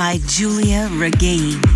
By Giulia Regain.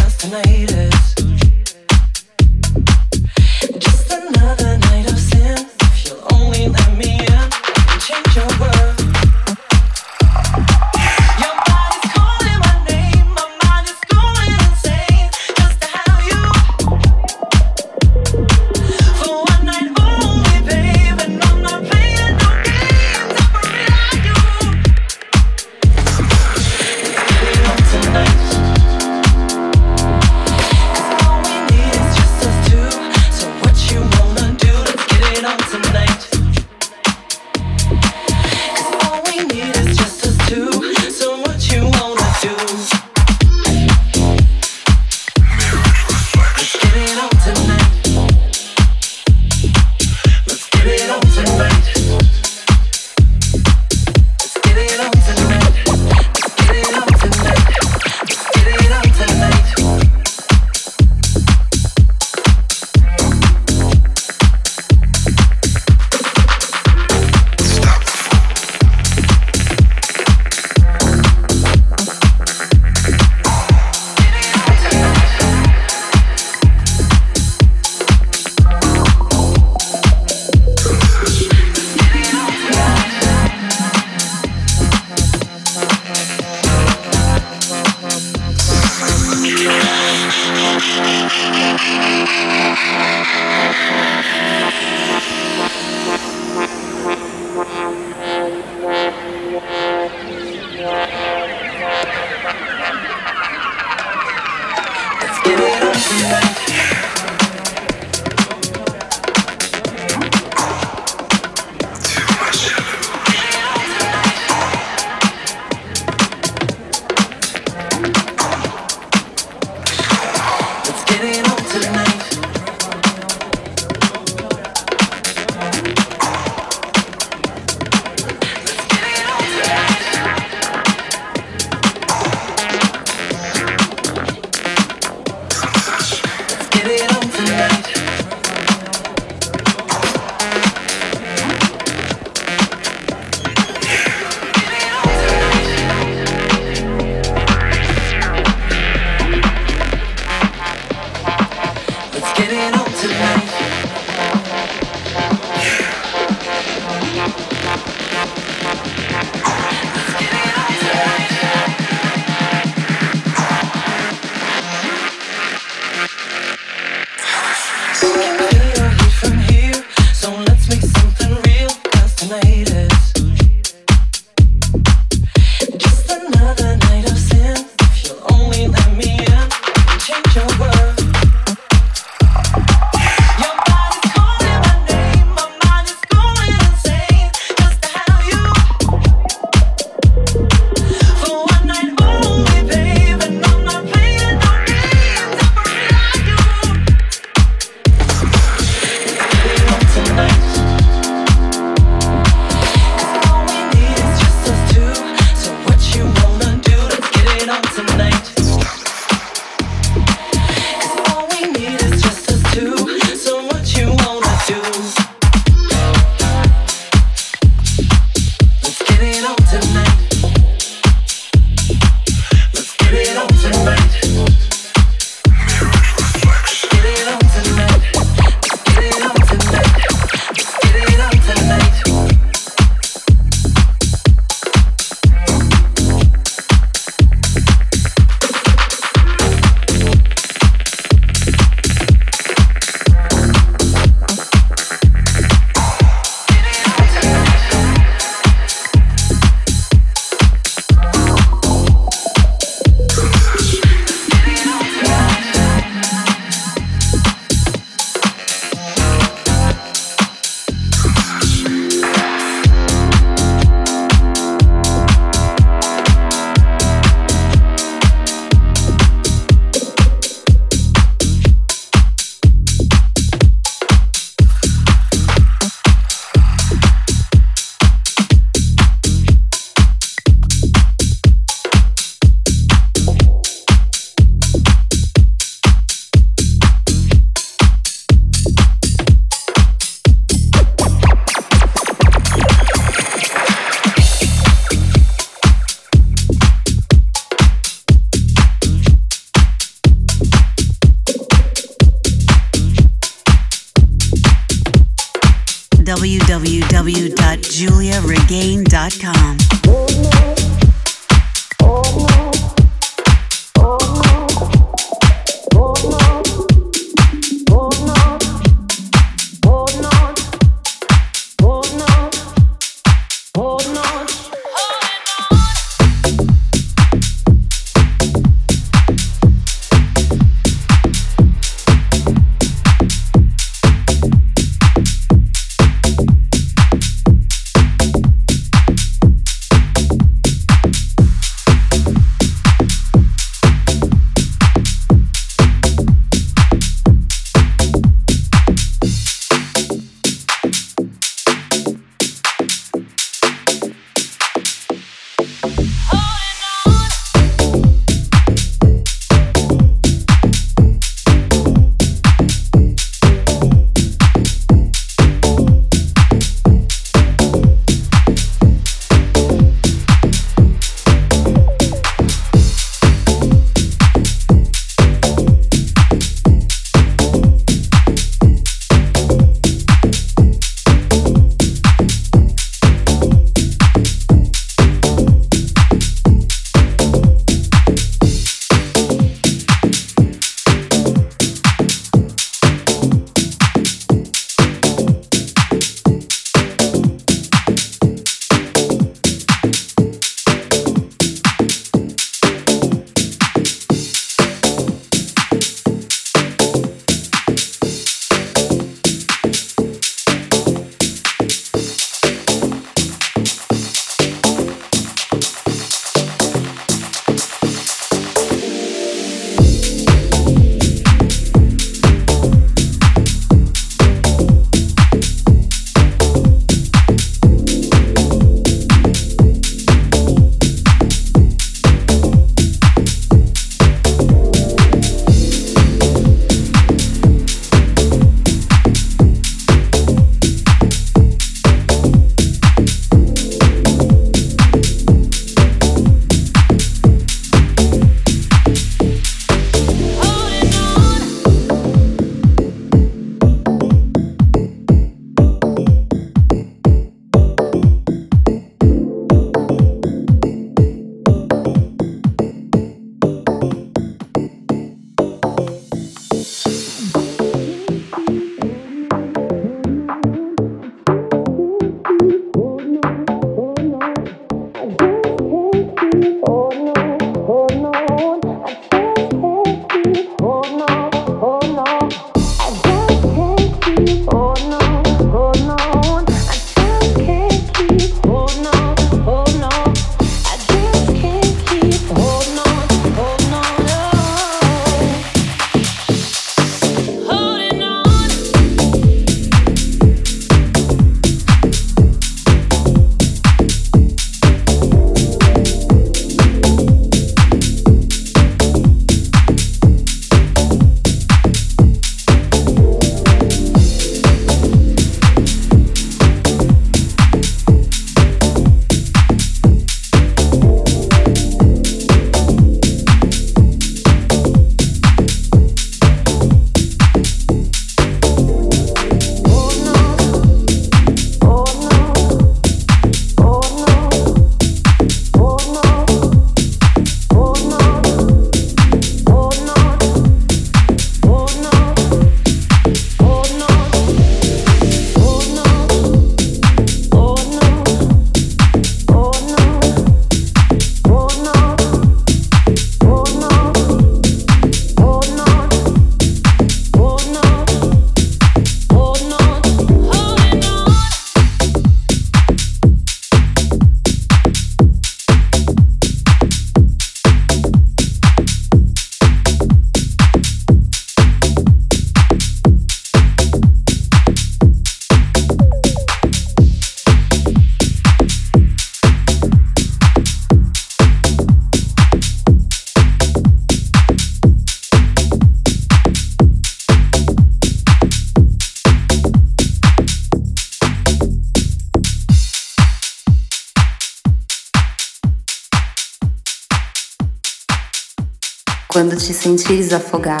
Te sentires afogar,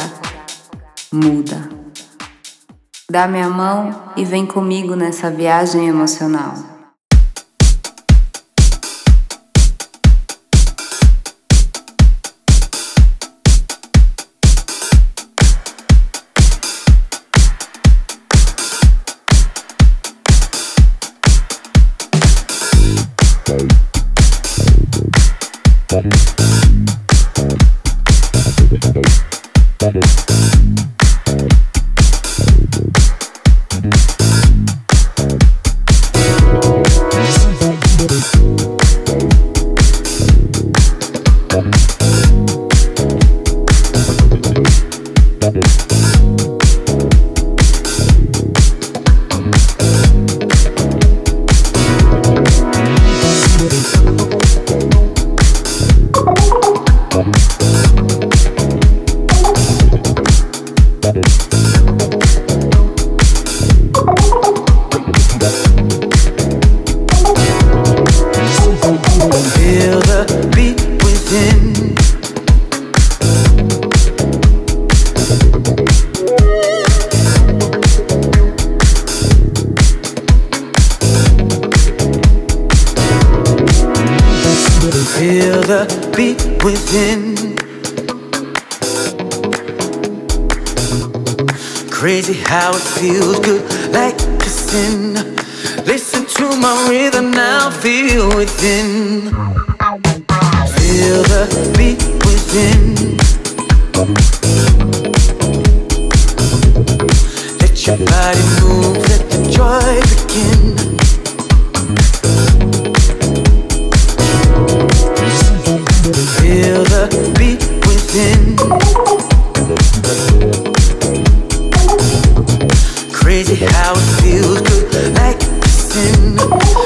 muda. Dá minha mão e vem comigo nessa viagem emocional. Even in the butterfly's heartbeat, there's music.